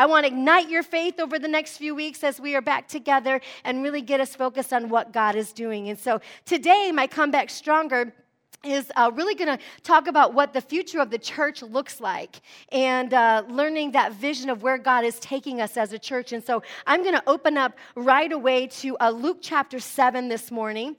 I want to ignite your faith over the next few weeks as we are back together and really get us focused on what God is doing. And so today, my comeback stronger is uh, really going to talk about what the future of the church looks like and uh, learning that vision of where God is taking us as a church. And so I'm going to open up right away to uh, Luke chapter 7 this morning.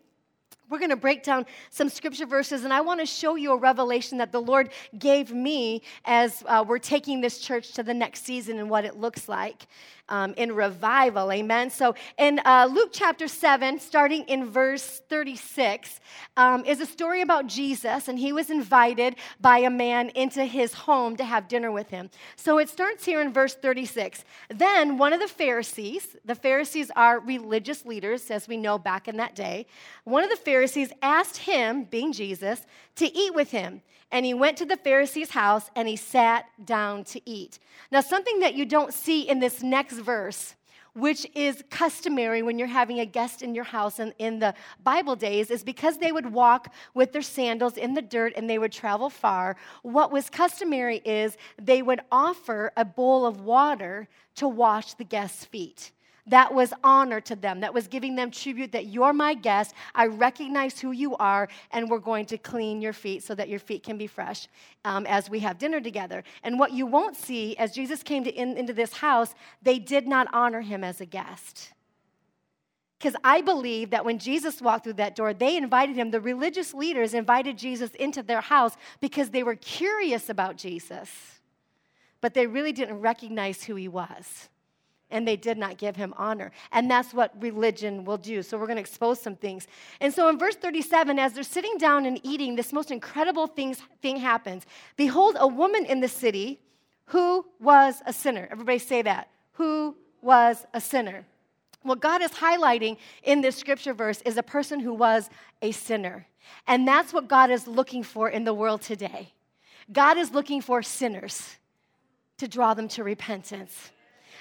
We're going to break down some scripture verses, and I want to show you a revelation that the Lord gave me as uh, we're taking this church to the next season and what it looks like um, in revival. Amen. So in uh, Luke chapter 7, starting in verse 36, um, is a story about Jesus, and he was invited by a man into his home to have dinner with him. So it starts here in verse 36. Then one of the Pharisees, the Pharisees are religious leaders, as we know back in that day, one of the Pharisees asked him, being Jesus, to eat with him. And he went to the Pharisee's house and he sat down to eat. Now, something that you don't see in this next verse, which is customary when you're having a guest in your house and in the Bible days, is because they would walk with their sandals in the dirt and they would travel far. What was customary is they would offer a bowl of water to wash the guest's feet. That was honor to them. That was giving them tribute that you're my guest. I recognize who you are, and we're going to clean your feet so that your feet can be fresh um, as we have dinner together. And what you won't see, as Jesus came in, into this house, they did not honor him as a guest. Because I believe that when Jesus walked through that door, they invited him, the religious leaders invited Jesus into their house because they were curious about Jesus, but they really didn't recognize who he was and they did not give him honor. And that's what religion will do. So we're going to expose some things. And so in verse 37, as they're sitting down and eating, this most incredible things, thing happens. Behold, a woman in the city who was a sinner. Everybody say that. Who was a sinner. What God is highlighting in this scripture verse is a person who was a sinner. And that's what God is looking for in the world today. God is looking for sinners to draw them to repentance.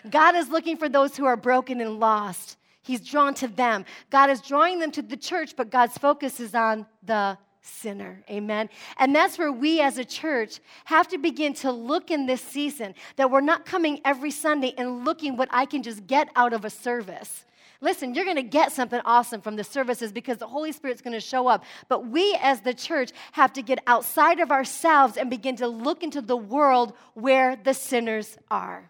God is looking for those who are broken and lost. He's drawn to them. God is drawing them to the church, but God's focus is on the sinner. Amen. And that's where we as a church have to begin to look in this season that we're not coming every Sunday and looking what I can just get out of a service. Listen, you're going to get something awesome from the services because the Holy Spirit's going to show up. But we as the church have to get outside of ourselves and begin to look into the world where the sinners are.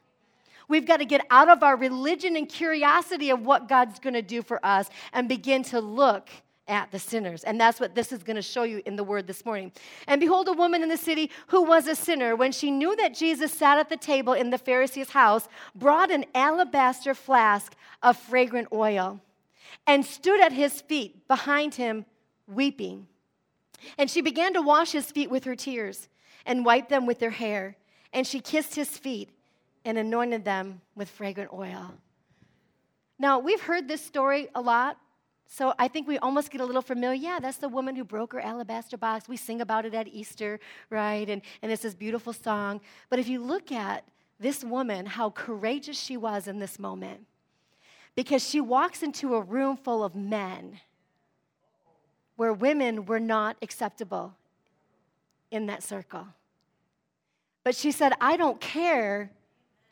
We've got to get out of our religion and curiosity of what God's going to do for us and begin to look at the sinners. And that's what this is going to show you in the word this morning. And behold, a woman in the city who was a sinner, when she knew that Jesus sat at the table in the Pharisee's house, brought an alabaster flask of fragrant oil and stood at his feet behind him, weeping. And she began to wash his feet with her tears and wipe them with her hair. And she kissed his feet and anointed them with fragrant oil. Now, we've heard this story a lot, so I think we almost get a little familiar. Yeah, that's the woman who broke her alabaster box. We sing about it at Easter, right? And, and it's this beautiful song. But if you look at this woman, how courageous she was in this moment, because she walks into a room full of men where women were not acceptable in that circle. But she said, I don't care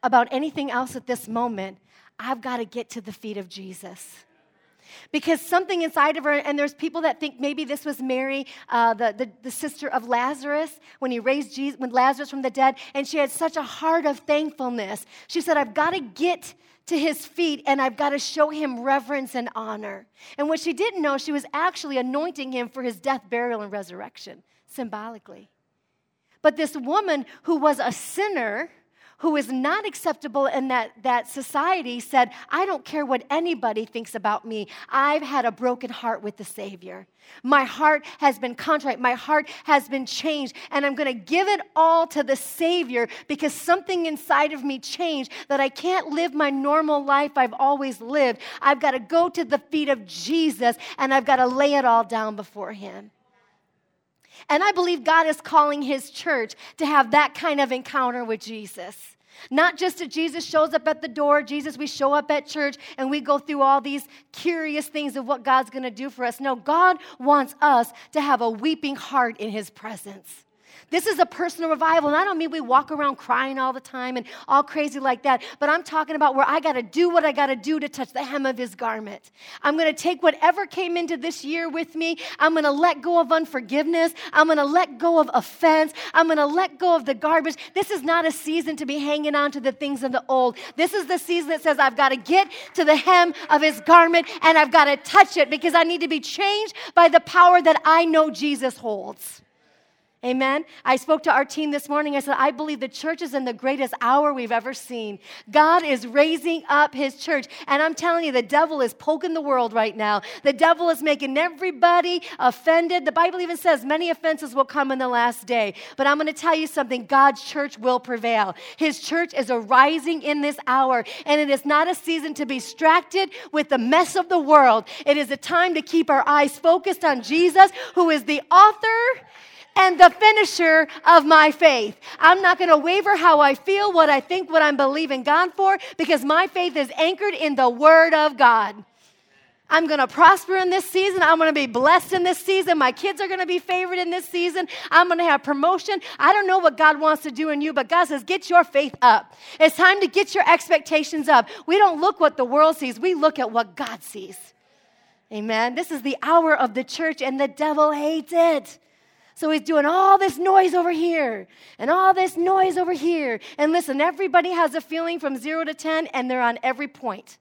about anything else at this moment. I've got to get to the feet of Jesus because something inside of her, and there's people that think maybe this was Mary, uh, the, the, the, sister of Lazarus, when he raised Jesus, when Lazarus from the dead, and she had such a heart of thankfulness. She said, I've got to get to his feet and I've got to show him reverence and honor. And what she didn't know, she was actually anointing him for his death, burial, and resurrection, symbolically. But this woman who was a sinner, who is not acceptable in that, that society said, I don't care what anybody thinks about me. I've had a broken heart with the Savior. My heart has been contrite. My heart has been changed. And I'm going to give it all to the Savior because something inside of me changed that I can't live my normal life I've always lived. I've got to go to the feet of Jesus and I've got to lay it all down before Him. And I believe God is calling his church to have that kind of encounter with Jesus. Not just that Jesus shows up at the door, Jesus, we show up at church and we go through all these curious things of what God's gonna do for us. No, God wants us to have a weeping heart in his presence. This is a personal revival. And I don't mean we walk around crying all the time and all crazy like that, but I'm talking about where I got to do what I got to do to touch the hem of his garment. I'm going to take whatever came into this year with me. I'm going to let go of unforgiveness. I'm going to let go of offense. I'm going to let go of the garbage. This is not a season to be hanging on to the things of the old. This is the season that says, I've got to get to the hem of his garment and I've got to touch it because I need to be changed by the power that I know Jesus holds. Amen. I spoke to our team this morning. I said, I believe the church is in the greatest hour we've ever seen. God is raising up his church. And I'm telling you, the devil is poking the world right now. The devil is making everybody offended. The Bible even says many offenses will come in the last day. But I'm going to tell you something God's church will prevail. His church is arising in this hour. And it is not a season to be distracted with the mess of the world. It is a time to keep our eyes focused on Jesus, who is the author and the finisher of my faith. I'm not going to waver how I feel, what I think, what I'm believing God for, because my faith is anchored in the Word of God. I'm going to prosper in this season. I'm going to be blessed in this season. My kids are going to be favored in this season. I'm going to have promotion. I don't know what God wants to do in you, but God says, get your faith up. It's time to get your expectations up. We don't look what the world sees, we look at what God sees. Amen. This is the hour of the church, and the devil hates it. So he's doing all this noise over here and all this noise over here. And listen, everybody has a feeling from zero to 10, and they're on every point.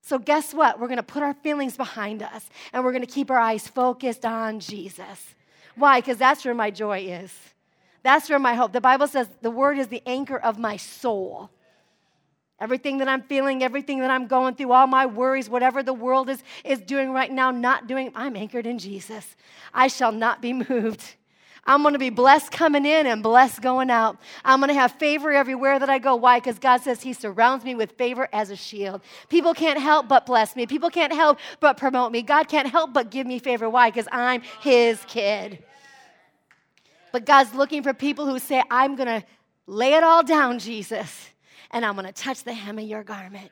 So, guess what? We're going to put our feelings behind us and we're going to keep our eyes focused on Jesus. Why? Because that's where my joy is. That's where my hope. The Bible says the word is the anchor of my soul. Everything that I'm feeling, everything that I'm going through, all my worries, whatever the world is, is doing right now, not doing, I'm anchored in Jesus. I shall not be moved. I'm going to be blessed coming in and blessed going out. I'm going to have favor everywhere that I go. Why? Because God says He surrounds me with favor as a shield. People can't help but bless me. People can't help but promote me. God can't help but give me favor. Why? Because I'm His kid. But God's looking for people who say, I'm going to lay it all down, Jesus and I'm going to touch the hem of your garment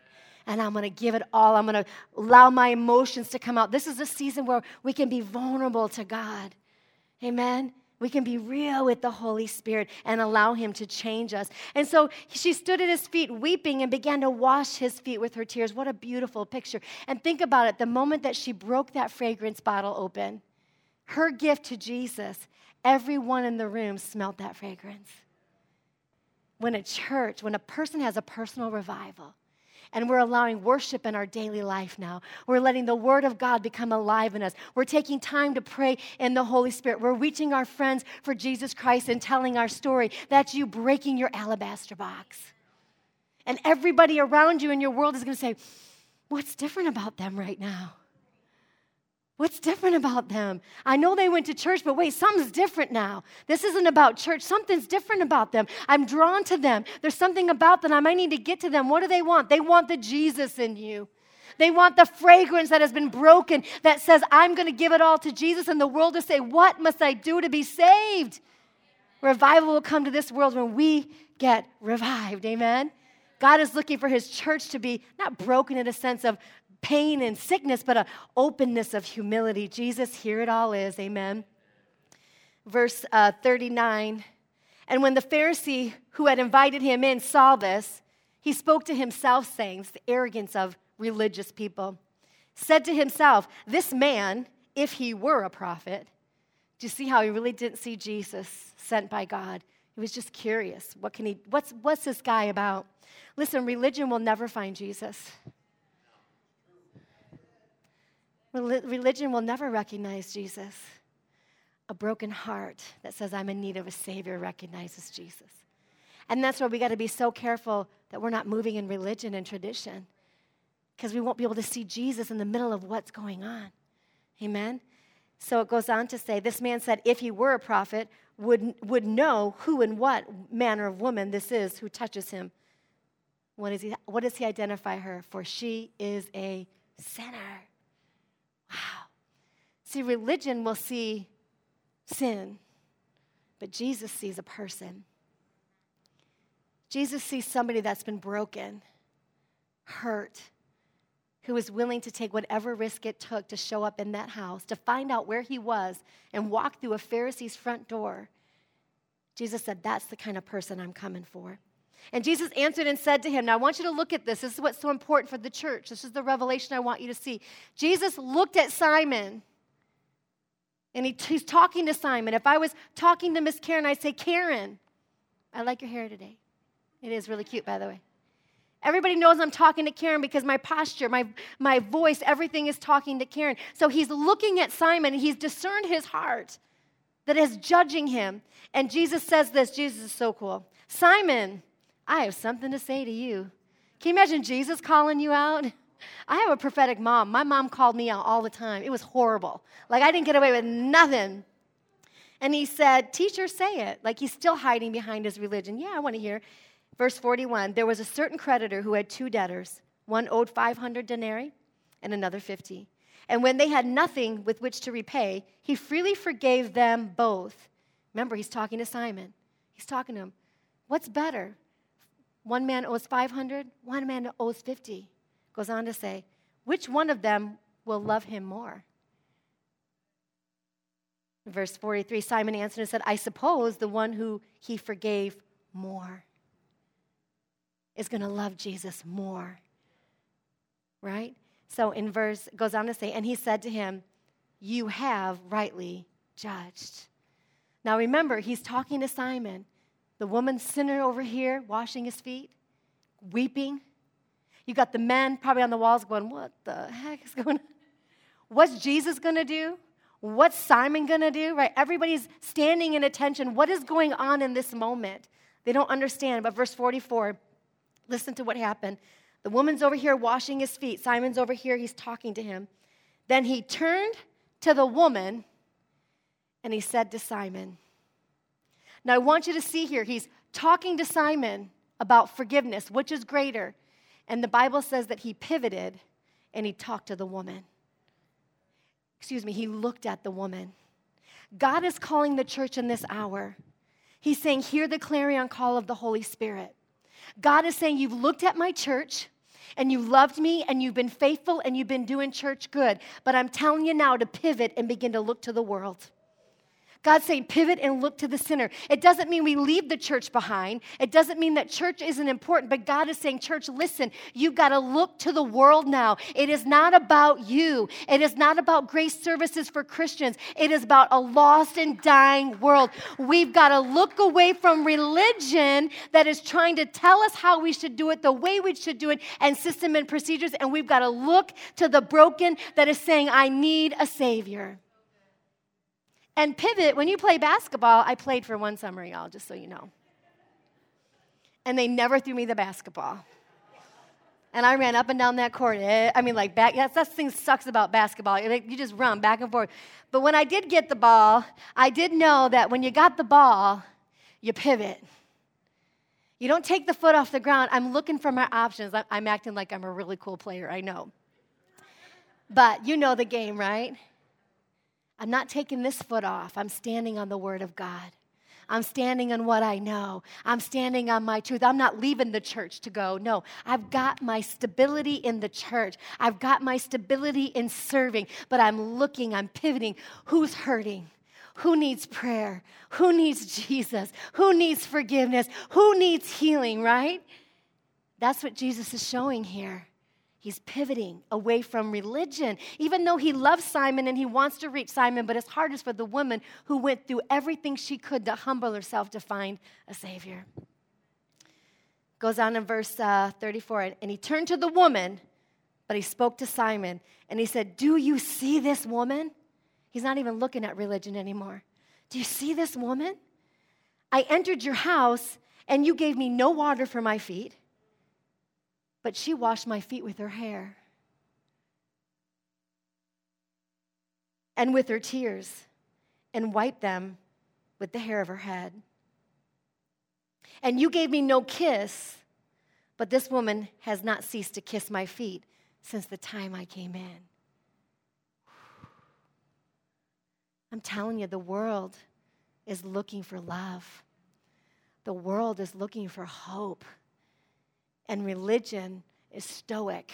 and I'm going to give it all. I'm going to allow my emotions to come out. This is a season where we can be vulnerable to God. Amen. We can be real with the Holy Spirit and allow Him to change us. And so she stood at His feet weeping and began to wash His feet with her tears. What a beautiful picture. And think about it the moment that she broke that fragrance bottle open, her gift to Jesus, everyone in the room smelled that fragrance when a church, when a person has a personal revival, and we're allowing worship in our daily life now. We're letting the Word of God become alive in us. We're taking time to pray in the Holy Spirit. We're reaching our friends for Jesus Christ and telling our story. That's you breaking your alabaster box. And everybody around you in your world is going to say, What's different about them right now? What's different about them? I know they went to church, but wait, something's different now. This isn't about church. Something's different about them. I'm drawn to them. There's something about them. I might need to get to them. What do they want? They want the Jesus in you. They want the fragrance that has been broken that says, I'm going to give it all to Jesus, and the world to say, What must I do to be saved? Revival will come to this world when we get revived. Amen. God is looking for his church to be not broken in a sense of pain and sickness, but an openness of humility. Jesus, here it all is. Amen. Verse uh, 39 And when the Pharisee who had invited him in saw this, he spoke to himself, saying, It's the arrogance of religious people, said to himself, This man, if he were a prophet, do you see how he really didn't see Jesus sent by God? He was just curious. What can he, what's, what's this guy about? Listen, religion will never find Jesus. Religion will never recognize Jesus. A broken heart that says, I'm in need of a Savior, recognizes Jesus. And that's why we got to be so careful that we're not moving in religion and tradition because we won't be able to see Jesus in the middle of what's going on. Amen? So it goes on to say, This man said, if he were a prophet, would, would know who and what manner of woman this is who touches him. What, is he, what does he identify her? For she is a sinner. Wow. See, religion will see sin, but Jesus sees a person. Jesus sees somebody that's been broken, hurt, who was willing to take whatever risk it took to show up in that house, to find out where he was, and walk through a Pharisee's front door Jesus said, That's the kind of person I'm coming for. And Jesus answered and said to him, Now I want you to look at this. This is what's so important for the church. This is the revelation I want you to see. Jesus looked at Simon and he, he's talking to Simon. If I was talking to Miss Karen, I'd say, Karen, I like your hair today. It is really cute, by the way. Everybody knows I'm talking to Karen because my posture, my, my voice, everything is talking to Karen. So he's looking at Simon he's discerned his heart that is judging him. And Jesus says this Jesus is so cool. Simon, I have something to say to you. Can you imagine Jesus calling you out? I have a prophetic mom. My mom called me out all the time. It was horrible. Like I didn't get away with nothing. And he said, Teacher, say it. Like he's still hiding behind his religion. Yeah, I want to hear. Verse 41 There was a certain creditor who had two debtors. One owed 500 denarii and another 50. And when they had nothing with which to repay, he freely forgave them both. Remember, he's talking to Simon. He's talking to him. What's better? One man owes 500, one man owes 50. Goes on to say, which one of them will love him more? Verse 43 Simon answered and said, I suppose the one who he forgave more is going to love Jesus more. Right? So in verse goes on to say, and he said to him, You have rightly judged. Now remember, he's talking to Simon, the woman sinner over here washing his feet, weeping. You got the men probably on the walls going, What the heck is going on? What's Jesus gonna do? What's Simon gonna do? Right? Everybody's standing in attention. What is going on in this moment? They don't understand. But verse 44, listen to what happened. The woman's over here washing his feet. Simon's over here, he's talking to him. Then he turned to the woman and he said to Simon, Now I want you to see here, he's talking to Simon about forgiveness, which is greater. And the Bible says that he pivoted and he talked to the woman. Excuse me, he looked at the woman. God is calling the church in this hour. He's saying, Hear the clarion call of the Holy Spirit. God is saying, You've looked at my church and you loved me and you've been faithful and you've been doing church good, but I'm telling you now to pivot and begin to look to the world. God's saying pivot and look to the sinner. It doesn't mean we leave the church behind. It doesn't mean that church isn't important, but God is saying, church, listen, you've got to look to the world now. It is not about you. It is not about grace services for Christians. It is about a lost and dying world. We've got to look away from religion that is trying to tell us how we should do it, the way we should do it, and system and procedures, and we've got to look to the broken that is saying, I need a Savior. And pivot, when you play basketball, I played for one summer, y'all, just so you know. And they never threw me the basketball. And I ran up and down that court. Eh, I mean, like, back, that's, that's the thing sucks about basketball. You just run back and forth. But when I did get the ball, I did know that when you got the ball, you pivot. You don't take the foot off the ground. I'm looking for my options. I'm acting like I'm a really cool player, I know. But you know the game, right? I'm not taking this foot off. I'm standing on the Word of God. I'm standing on what I know. I'm standing on my truth. I'm not leaving the church to go. No, I've got my stability in the church. I've got my stability in serving, but I'm looking, I'm pivoting. Who's hurting? Who needs prayer? Who needs Jesus? Who needs forgiveness? Who needs healing, right? That's what Jesus is showing here. He's pivoting away from religion, even though he loves Simon and he wants to reach Simon, but his heart is for the woman who went through everything she could to humble herself to find a Savior. Goes on in verse uh, 34, and he turned to the woman, but he spoke to Simon, and he said, Do you see this woman? He's not even looking at religion anymore. Do you see this woman? I entered your house, and you gave me no water for my feet but she washed my feet with her hair and with her tears and wiped them with the hair of her head. And you gave me no kiss, but this woman has not ceased to kiss my feet since the time I came in. I'm telling you, the world is looking for love. The world is looking for hope. And religion is stoic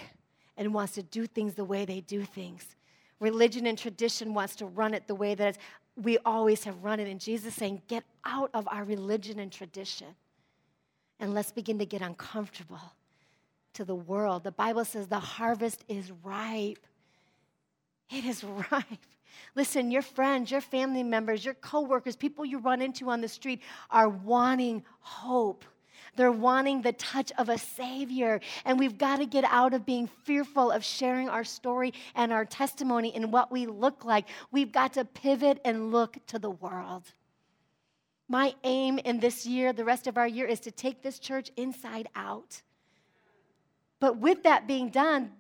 and wants to do things the way they do things. Religion and tradition wants to run it the way that we always have run it. And Jesus saying, get out of our religion and tradition and let's begin to get uncomfortable to the world. The Bible says the harvest is ripe. It is ripe. Listen, your friends, your family members, your coworkers, people you run into on the street are wanting hope. They're wanting the touch of a Savior. And we've got to get out of being fearful of sharing our story and our testimony and what we look like. We've got to pivot and look to the world. My aim in this year, the rest of our year, is to take this church inside out. But with that being done,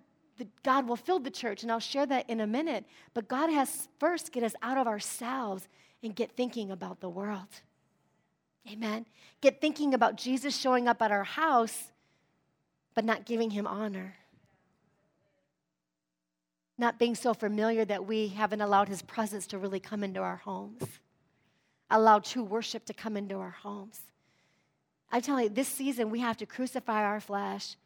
God will fill the church, and I'll share that in a minute. But God has first get us out of ourselves and get thinking about the world. Amen. Get thinking about Jesus showing up at our house, but not giving him honor. Not being so familiar that we haven't allowed his presence to really come into our homes allow true worship to come into our homes. I tell you, this season we have to crucify our flesh.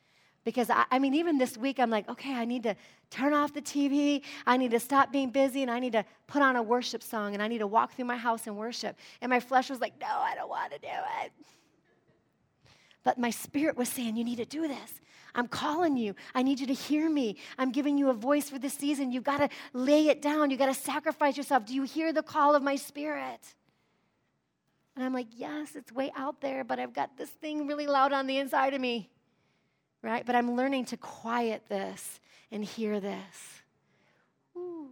Because I, I, mean, even this week, I'm like, okay, I need to turn off the TV. I need to stop being busy and I need to put on a worship song and I need to walk through my house and worship. And my flesh was like, no, I don't want to do it. But my spirit was saying, you need to do this. I'm calling you. I need you to hear me. I'm giving you a voice for this season. You've got to lay it down. You've got to sacrifice yourself. Do you hear the call of my spirit? And I'm like, yes, it's way out there, but I've got this thing really loud on the inside of me, right? But I'm learning to quiet this and hear this. Ooh.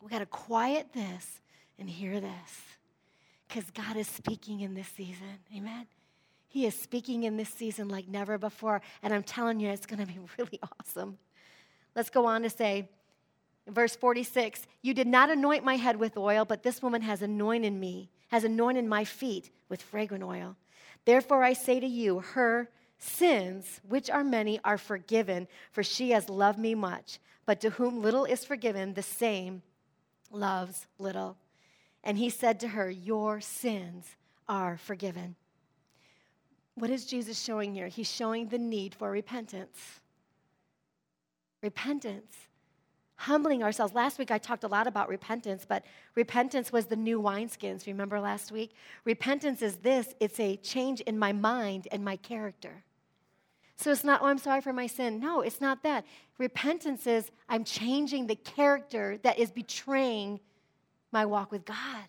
We got to quiet this and hear this because God is speaking in this season. Amen. He is speaking in this season like never before. And I'm telling you, it's going to be really awesome. Let's go on to say, Verse 46 You did not anoint my head with oil, but this woman has anointed me, has anointed my feet with fragrant oil. Therefore I say to you, her sins, which are many, are forgiven, for she has loved me much. But to whom little is forgiven, the same loves little. And he said to her, Your sins are forgiven. What is Jesus showing here? He's showing the need for repentance. Repentance humbling ourselves. Last week I talked a lot about repentance, but repentance was the new wineskins. Remember last week? Repentance is this it's a change in my mind and my character. So it's not, oh, I'm sorry for my sin. No, it's not that. Repentance is I'm changing the character that is betraying my walk with God.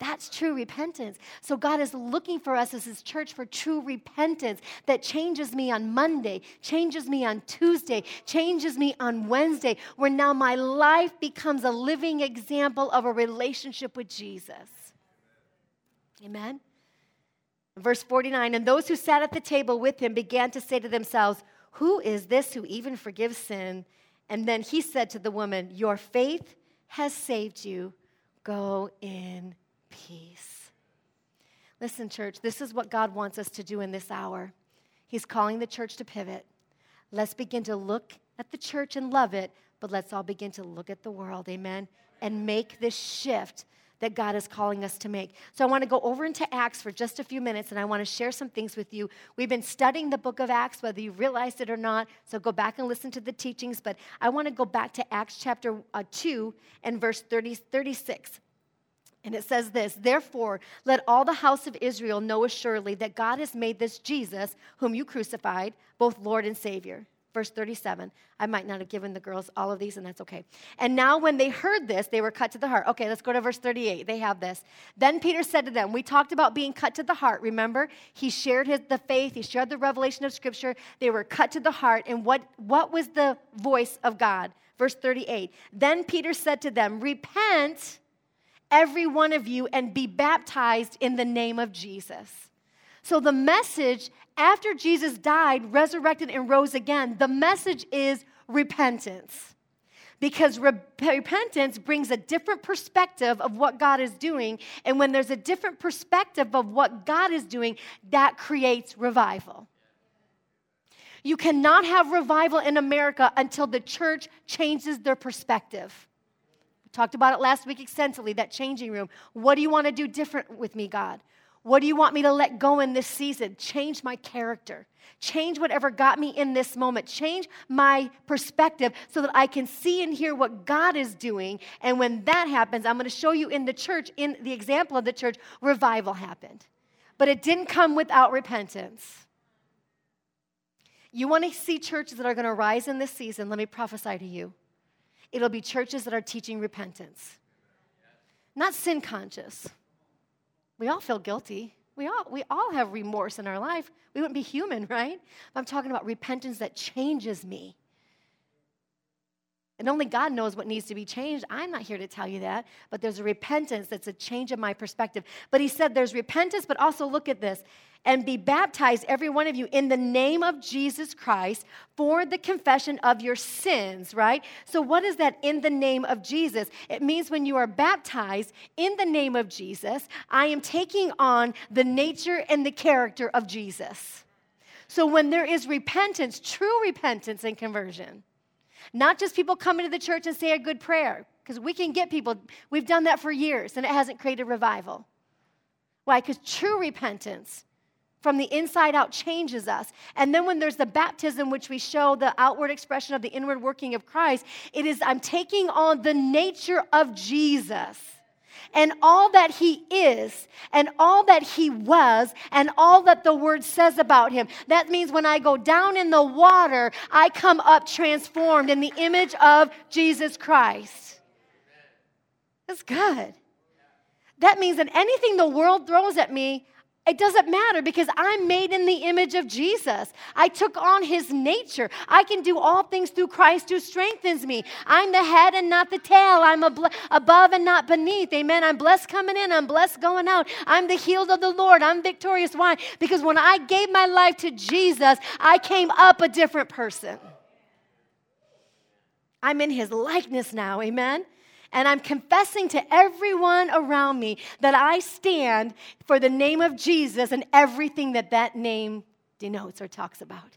That's true repentance. So God is looking for us as His church for true repentance that changes me on Monday, changes me on Tuesday, changes me on Wednesday, where now my life becomes a living example of a relationship with Jesus. Amen. Verse 49 And those who sat at the table with him began to say to themselves, Who is this who even forgives sin? And then he said to the woman, Your faith has saved you. Go in peace. Listen, church, this is what God wants us to do in this hour. He's calling the church to pivot. Let's begin to look at the church and love it, but let's all begin to look at the world, amen, and make this shift that God is calling us to make. So I want to go over into Acts for just a few minutes and I want to share some things with you. We've been studying the book of Acts, whether you realized it or not, so go back and listen to the teachings. But I want to go back to Acts chapter uh, 2 and verse 30, 36. And it says this Therefore, let all the house of Israel know assuredly that God has made this Jesus, whom you crucified, both Lord and Savior. Verse 37. I might not have given the girls all of these, and that's okay. And now, when they heard this, they were cut to the heart. Okay, let's go to verse 38. They have this. Then Peter said to them, We talked about being cut to the heart. Remember? He shared his, the faith, he shared the revelation of Scripture. They were cut to the heart. And what, what was the voice of God? Verse 38. Then Peter said to them, Repent every one of you, and be baptized in the name of Jesus. So, the message after Jesus died, resurrected, and rose again, the message is repentance. Because re- repentance brings a different perspective of what God is doing. And when there's a different perspective of what God is doing, that creates revival. You cannot have revival in America until the church changes their perspective. Talked about it last week extensively, that changing room. What do you want to do different with me, God? What do you want me to let go in this season? Change my character. Change whatever got me in this moment. Change my perspective so that I can see and hear what God is doing. And when that happens, I'm going to show you in the church, in the example of the church, revival happened. But it didn't come without repentance. You want to see churches that are going to rise in this season? Let me prophesy to you. It'll be churches that are teaching repentance, not sin conscious. We all feel guilty. We all, we all have remorse in our life. We wouldn't be human, right? I'm talking about repentance that changes me. And only God knows what needs to be changed. I'm not here to tell you that, but there's a repentance that's a change of my perspective. But he said there's repentance, but also look at this and be baptized, every one of you, in the name of Jesus Christ for the confession of your sins, right? So, what is that in the name of Jesus? It means when you are baptized in the name of Jesus, I am taking on the nature and the character of Jesus. So, when there is repentance, true repentance and conversion, not just people coming to the church and say a good prayer, because we can get people, we've done that for years and it hasn't created revival. Why? Because true repentance from the inside out changes us. And then when there's the baptism, which we show the outward expression of the inward working of Christ, it is I'm taking on the nature of Jesus and all that he is and all that he was and all that the word says about him. That means when I go down in the water, I come up transformed in the image of Jesus Christ. That's good. That means that anything the world throws at me, it doesn't matter because I'm made in the image of Jesus. I took on his nature. I can do all things through Christ who strengthens me. I'm the head and not the tail. I'm above and not beneath. Amen. I'm blessed coming in. I'm blessed going out. I'm the healed of the Lord. I'm victorious. Why? Because when I gave my life to Jesus, I came up a different person. I'm in his likeness now. Amen and I'm confessing to everyone around me that I stand for the name of Jesus and everything that that name denotes or talks about.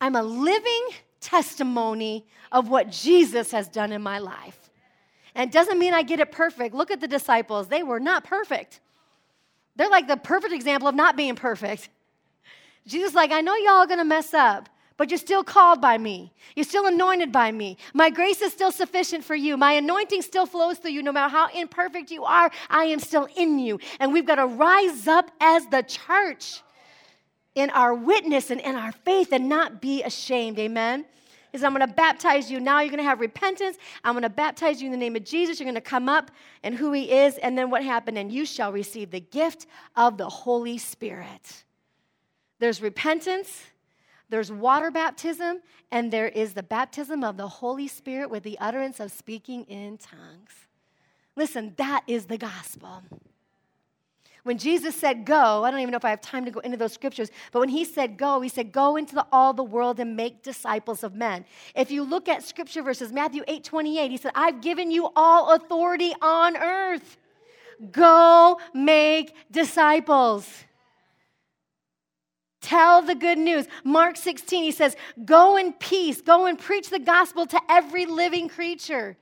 I'm a living testimony of what Jesus has done in my life. And it doesn't mean I get it perfect. Look at the disciples, they were not perfect. They're like the perfect example of not being perfect. Jesus like, I know y'all are going to mess up but you're still called by me. You're still anointed by me. My grace is still sufficient for you. My anointing still flows through you. No matter how imperfect you are, I am still in you. And we've got to rise up as the church in our witness and in our faith and not be ashamed. Amen. Is I'm going to baptize you. Now you're going to have repentance. I'm going to baptize you in the name of Jesus. You're going to come up and who he is. And then what happened? And you shall receive the gift of the Holy Spirit. There's repentance there's water baptism, and there is the baptism of the Holy Spirit with the utterance of speaking in tongues. Listen, that is the gospel. When Jesus said go, I don't even know if I have time to go into those scriptures, but when he said go, he said go into the, all the world and make disciples of men. If you look at scripture verses, Matthew 8 28, he said, I've given you all authority on earth. Go make disciples. Tell the good news. Mark 16, he says, Go in peace, go and preach the gospel to every living creature.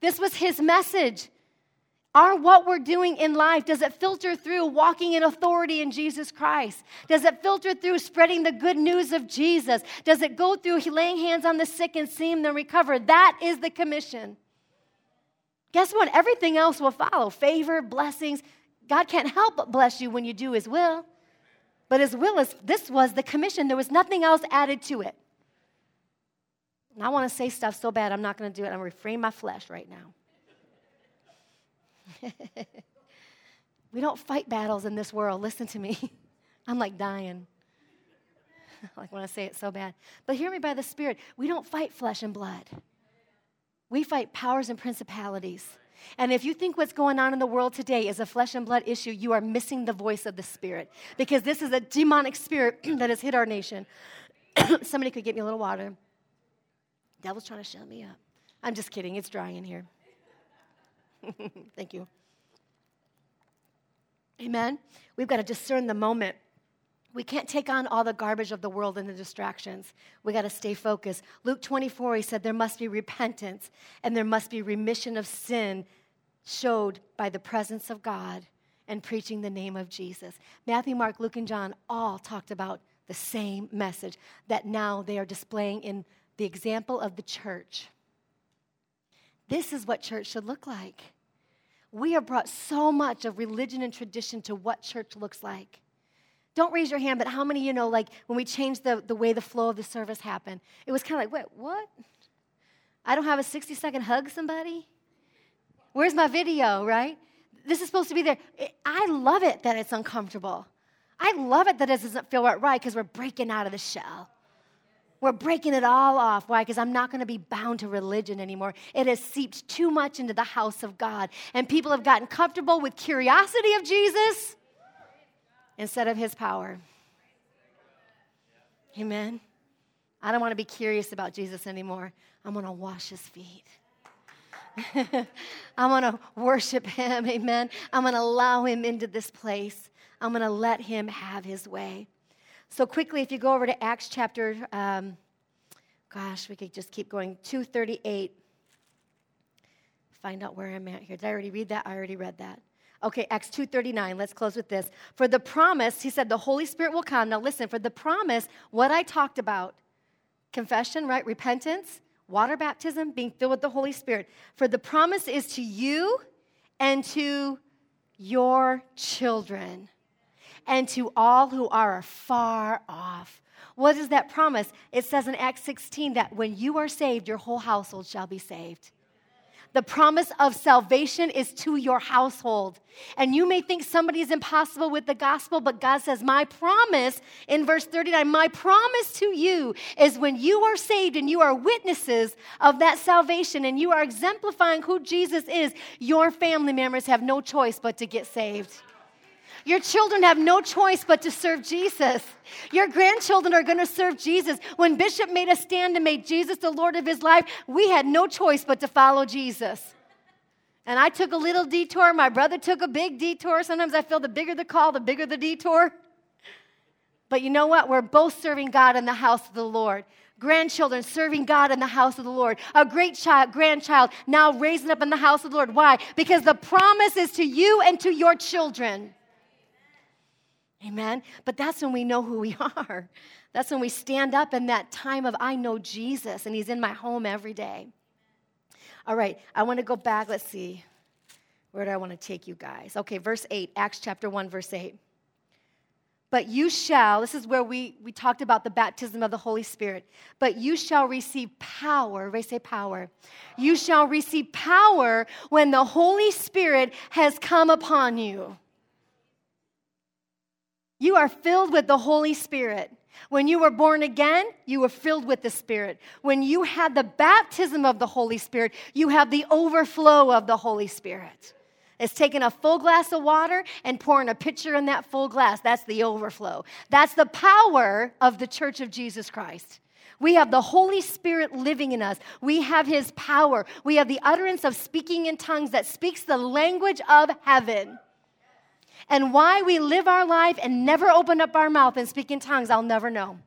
This was his message. Are what we're doing in life, does it filter through walking in authority in Jesus Christ? Does it filter through spreading the good news of Jesus? Does it go through laying hands on the sick and seeing them recover? That is the commission. Guess what? Everything else will follow favor, blessings. God can't help but bless you when you do His will. But as will as this was the commission, there was nothing else added to it. And I want to say stuff so bad, I'm not going to do it. I'm refrain my flesh right now. we don't fight battles in this world. Listen to me. I'm like dying. like when I say it so bad. But hear me by the Spirit. We don't fight flesh and blood. We fight powers and principalities. And if you think what's going on in the world today is a flesh and blood issue, you are missing the voice of the Spirit because this is a demonic spirit that has hit our nation. Somebody could get me a little water. Devil's trying to shut me up. I'm just kidding. It's dry in here. Thank you. Amen. We've got to discern the moment. We can't take on all the garbage of the world and the distractions. We got to stay focused. Luke 24, he said, There must be repentance and there must be remission of sin showed by the presence of God and preaching the name of Jesus. Matthew, Mark, Luke, and John all talked about the same message that now they are displaying in the example of the church. This is what church should look like. We have brought so much of religion and tradition to what church looks like. Don't raise your hand, but how many you know, like when we changed the, the way the flow of the service happened, it was kind of like, wait, what? I don't have a 60 second hug somebody? Where's my video, right? This is supposed to be there. I love it that it's uncomfortable. I love it that it doesn't feel right because we're breaking out of the shell. We're breaking it all off. Why? Because I'm not going to be bound to religion anymore. It has seeped too much into the house of God. And people have gotten comfortable with curiosity of Jesus instead of his power. Amen. I don't want to be curious about Jesus anymore. I'm going to wash his feet. I'm going to worship him. Amen. I'm going to allow him into this place. I'm going to let him have his way. So, quickly, if you go over to Acts chapter, um, gosh, we could just keep going, 238. Find out where I'm at here. Did I already read that? I already read that. Okay, Acts 2:39. Let's close with this. For the promise, he said the Holy Spirit will come. Now listen, for the promise, what I talked about, confession, right? Repentance, water baptism, being filled with the Holy Spirit. For the promise is to you and to your children and to all who are far off. What is that promise? It says in Acts 16 that when you are saved, your whole household shall be saved. The promise of salvation is to your household. And you may think somebody is impossible with the gospel, but God says, My promise in verse 39, my promise to you is when you are saved and you are witnesses of that salvation and you are exemplifying who Jesus is, your family members have no choice but to get saved. Your children have no choice but to serve Jesus. Your grandchildren are going to serve Jesus. When Bishop made a stand and made Jesus the Lord of his life, we had no choice but to follow Jesus. And I took a little detour. My brother took a big detour. Sometimes I feel the bigger the call, the bigger the detour. But you know what? We're both serving God in the house of the Lord. Grandchildren serving God in the house of the Lord. A great child, grandchild now raising up in the house of the Lord. Why? Because the promise is to you and to your children. Amen. But that's when we know who we are. That's when we stand up in that time of, I know Jesus and he's in my home every day. All right, I want to go back. Let's see. Where do I want to take you guys? Okay, verse 8, Acts chapter 1, verse 8. But you shall, this is where we, we talked about the baptism of the Holy Spirit. But you shall receive power. Everybody say power. You shall receive power when the Holy Spirit has come upon you. You are filled with the Holy Spirit. When you were born again, you were filled with the Spirit. When you had the baptism of the Holy Spirit, you have the overflow of the Holy Spirit. It's taking a full glass of water and pouring a pitcher in that full glass. That's the overflow. That's the power of the church of Jesus Christ. We have the Holy Spirit living in us. We have His power. We have the utterance of speaking in tongues that speaks the language of heaven. And why we live our life and never open up our mouth and speak in tongues, I'll never know.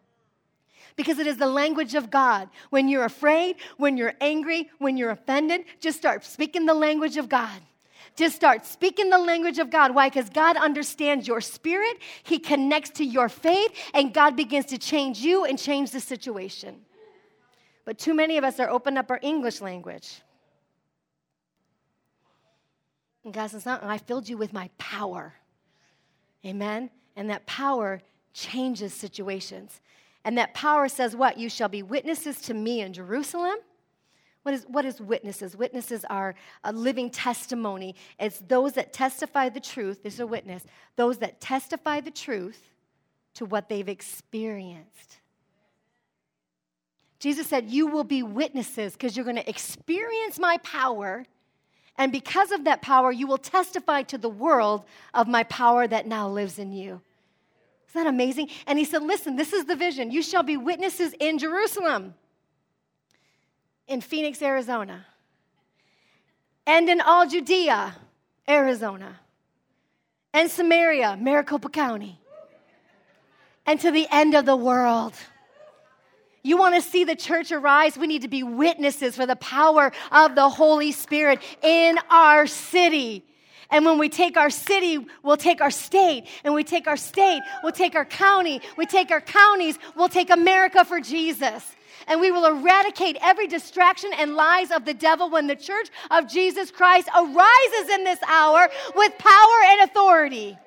Because it is the language of God. When you're afraid, when you're angry, when you're offended, just start speaking the language of God. Just start speaking the language of God. Why? Because God understands your spirit, He connects to your faith, and God begins to change you and change the situation. But too many of us are opening up our English language. And God says, uh-uh, I filled you with my power. Amen? And that power changes situations. And that power says what? You shall be witnesses to me in Jerusalem. What is, what is witnesses? Witnesses are a living testimony. It's those that testify the truth. This is a witness. Those that testify the truth to what they've experienced. Jesus said, You will be witnesses because you're going to experience my power and because of that power, you will testify to the world of my power that now lives in you. Isn't that amazing? And he said, Listen, this is the vision. You shall be witnesses in Jerusalem, in Phoenix, Arizona, and in all Judea, Arizona, and Samaria, Maricopa County, and to the end of the world. You want to see the church arise? We need to be witnesses for the power of the Holy Spirit in our city. And when we take our city, we'll take our state. And we take our state, we'll take our county. We take our counties, we'll take America for Jesus. And we will eradicate every distraction and lies of the devil when the church of Jesus Christ arises in this hour with power and authority.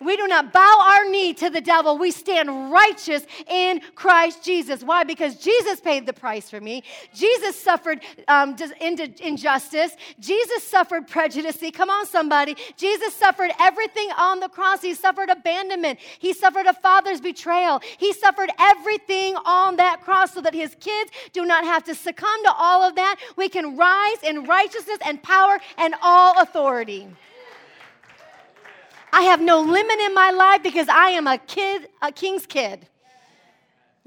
We do not bow our knee to the devil. We stand righteous in Christ Jesus. Why? Because Jesus paid the price for me. Jesus suffered um, injustice. Jesus suffered prejudice. Come on, somebody. Jesus suffered everything on the cross. He suffered abandonment. He suffered a father's betrayal. He suffered everything on that cross so that his kids do not have to succumb to all of that. We can rise in righteousness and power and all authority. I have no limit in my life because I am a kid, a king's kid.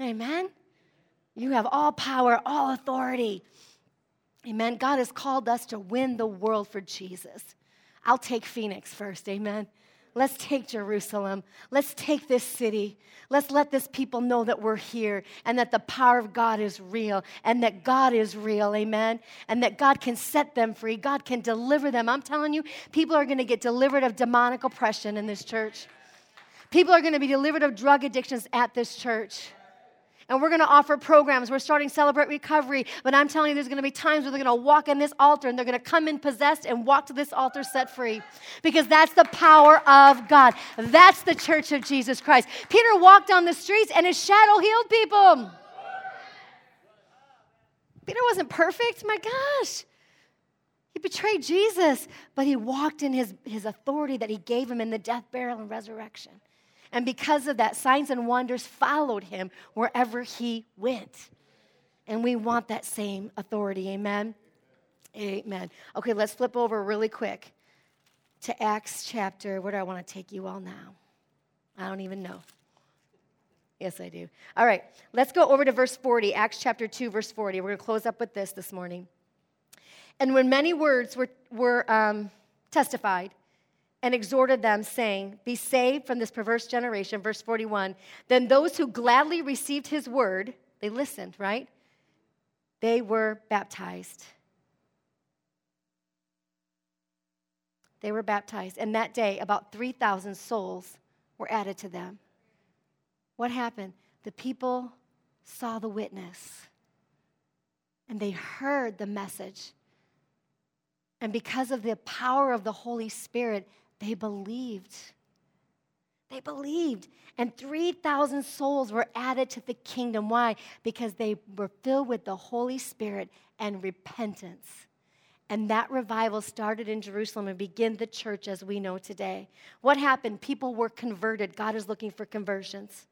Amen. You have all power, all authority. Amen. God has called us to win the world for Jesus. I'll take Phoenix first. Amen. Let's take Jerusalem. Let's take this city. Let's let this people know that we're here and that the power of God is real and that God is real. Amen. And that God can set them free. God can deliver them. I'm telling you, people are going to get delivered of demonic oppression in this church. People are going to be delivered of drug addictions at this church. And we're going to offer programs. We're starting Celebrate Recovery. But I'm telling you, there's going to be times where they're going to walk in this altar and they're going to come in possessed and walk to this altar set free. Because that's the power of God. That's the church of Jesus Christ. Peter walked on the streets and his shadow healed people. Peter wasn't perfect. My gosh. He betrayed Jesus, but he walked in his, his authority that he gave him in the death, burial, and resurrection. And because of that, signs and wonders followed him wherever he went. And we want that same authority. Amen. Amen. Okay, let's flip over really quick to Acts chapter. Where do I want to take you all now? I don't even know. Yes, I do. All right, let's go over to verse 40, Acts chapter 2, verse 40. We're going to close up with this this morning. And when many words were, were um, testified, and exhorted them, saying, Be saved from this perverse generation. Verse 41. Then those who gladly received his word, they listened, right? They were baptized. They were baptized. And that day, about 3,000 souls were added to them. What happened? The people saw the witness and they heard the message. And because of the power of the Holy Spirit, they believed. They believed. And 3,000 souls were added to the kingdom. Why? Because they were filled with the Holy Spirit and repentance. And that revival started in Jerusalem and began the church as we know today. What happened? People were converted. God is looking for conversions.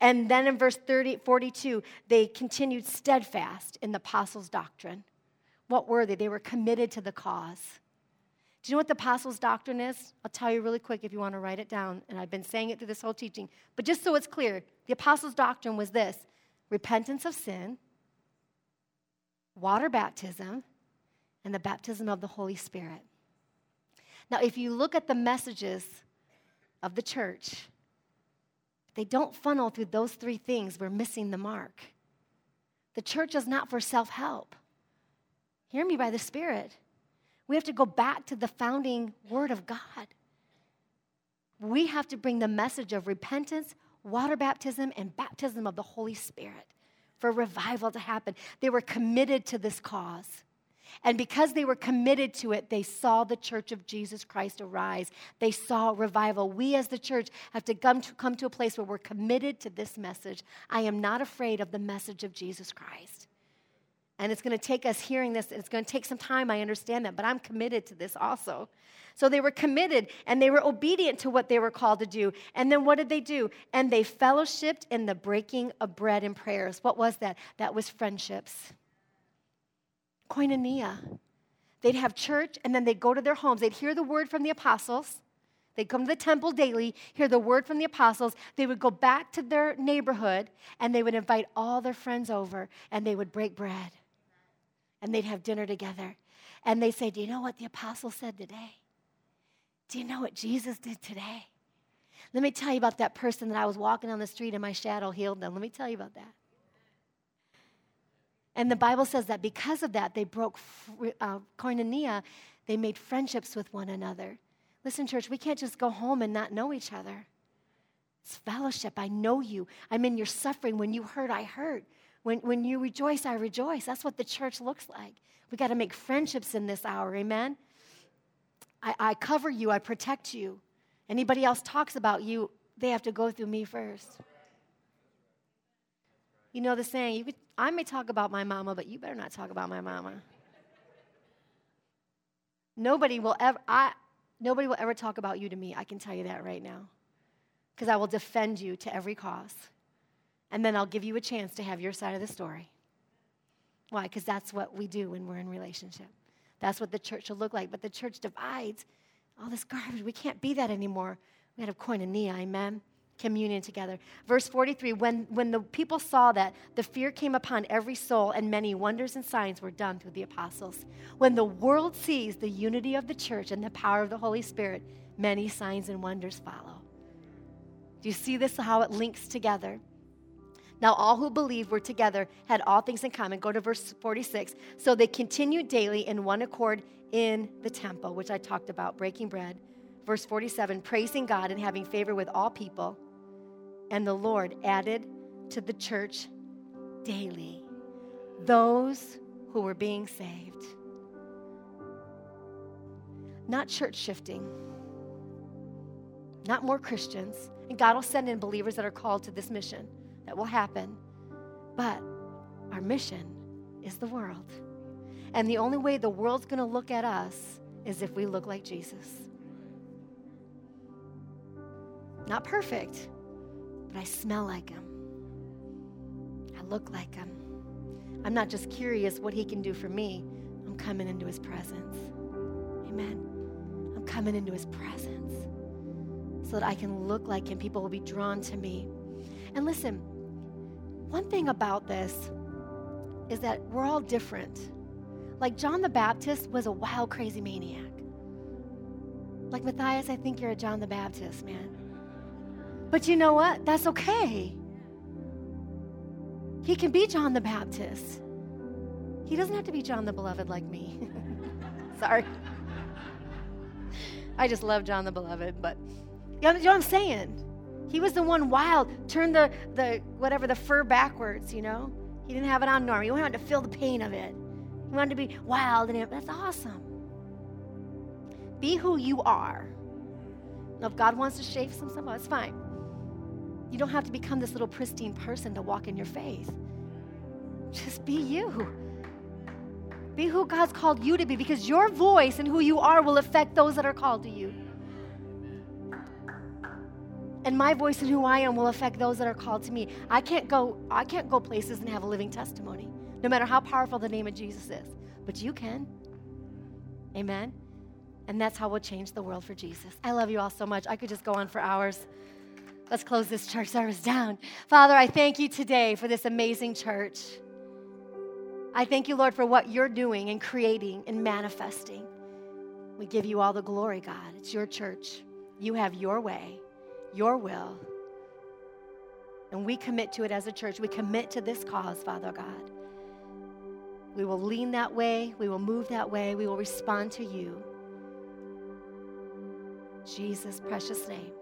And then in verse 30, 42, they continued steadfast in the apostles' doctrine. What were they? They were committed to the cause. Do you know what the apostles' doctrine is? I'll tell you really quick if you want to write it down. And I've been saying it through this whole teaching. But just so it's clear, the apostles' doctrine was this repentance of sin, water baptism, and the baptism of the Holy Spirit. Now, if you look at the messages of the church, they don't funnel through those three things. We're missing the mark. The church is not for self help. Hear me by the Spirit. We have to go back to the founding word of God. We have to bring the message of repentance, water baptism, and baptism of the Holy Spirit for revival to happen. They were committed to this cause. And because they were committed to it, they saw the church of Jesus Christ arise. They saw revival. We as the church have to come to, come to a place where we're committed to this message. I am not afraid of the message of Jesus Christ. And it's going to take us hearing this, it's going to take some time, I understand that, but I'm committed to this also. So they were committed and they were obedient to what they were called to do. And then what did they do? And they fellowshipped in the breaking of bread and prayers. What was that? That was friendships. Koinonia. They'd have church and then they'd go to their homes. They'd hear the word from the apostles. They'd come to the temple daily, hear the word from the apostles. They would go back to their neighborhood and they would invite all their friends over and they would break bread and they'd have dinner together. And they say, Do you know what the apostle said today? Do you know what Jesus did today? Let me tell you about that person that I was walking on the street and my shadow healed them. Let me tell you about that. And the Bible says that because of that, they broke uh, koinonia. They made friendships with one another. Listen, church, we can't just go home and not know each other. It's fellowship. I know you. I'm in your suffering. When you hurt, I hurt. When, when you rejoice, I rejoice. That's what the church looks like. We got to make friendships in this hour. Amen. I, I cover you, I protect you. Anybody else talks about you, they have to go through me first. You know the saying, you could, I may talk about my mama, but you better not talk about my mama. Nobody will ever, I, nobody will ever talk about you to me. I can tell you that right now. Because I will defend you to every cause. And then I'll give you a chance to have your side of the story. Why? Because that's what we do when we're in relationship. That's what the church should look like. But the church divides. All this garbage, we can't be that anymore. We gotta have koinonia, amen? Communion together. Verse 43 when, when the people saw that, the fear came upon every soul, and many wonders and signs were done through the apostles. When the world sees the unity of the church and the power of the Holy Spirit, many signs and wonders follow. Do you see this, how it links together? Now, all who believed were together, had all things in common. Go to verse 46. So they continued daily in one accord in the temple, which I talked about, breaking bread. Verse 47 praising God and having favor with all people. And the Lord added to the church daily those who were being saved. Not church shifting, not more Christians. And God will send in believers that are called to this mission that will happen. But our mission is the world. And the only way the world's going to look at us is if we look like Jesus. Not perfect, but I smell like him. I look like him. I'm not just curious what he can do for me, I'm coming into his presence. Amen. I'm coming into his presence so that I can look like him. People will be drawn to me. And listen, one thing about this is that we're all different. Like John the Baptist was a wild, crazy maniac. Like Matthias, I think you're a John the Baptist, man. But you know what? That's okay. He can be John the Baptist. He doesn't have to be John the Beloved like me. Sorry. I just love John the Beloved, but you know, what I'm saying? He was the one wild, turned the, the whatever, the fur backwards, you know? He didn't have it on normal. He wanted to feel the pain of it. He wanted to be wild and that's awesome. Be who you are. Now, if God wants to shave some stuff, it's fine. You don't have to become this little pristine person to walk in your faith. Just be you. Be who God's called you to be because your voice and who you are will affect those that are called to you. And my voice and who I am will affect those that are called to me. I can't go I can't go places and have a living testimony, no matter how powerful the name of Jesus is. But you can. Amen. And that's how we'll change the world for Jesus. I love you all so much. I could just go on for hours. Let's close this church service down. Father, I thank you today for this amazing church. I thank you, Lord, for what you're doing and creating and manifesting. We give you all the glory, God. It's your church. You have your way your will. And we commit to it as a church. We commit to this cause, Father God. We will lean that way. We will move that way. We will respond to you. Jesus' precious name.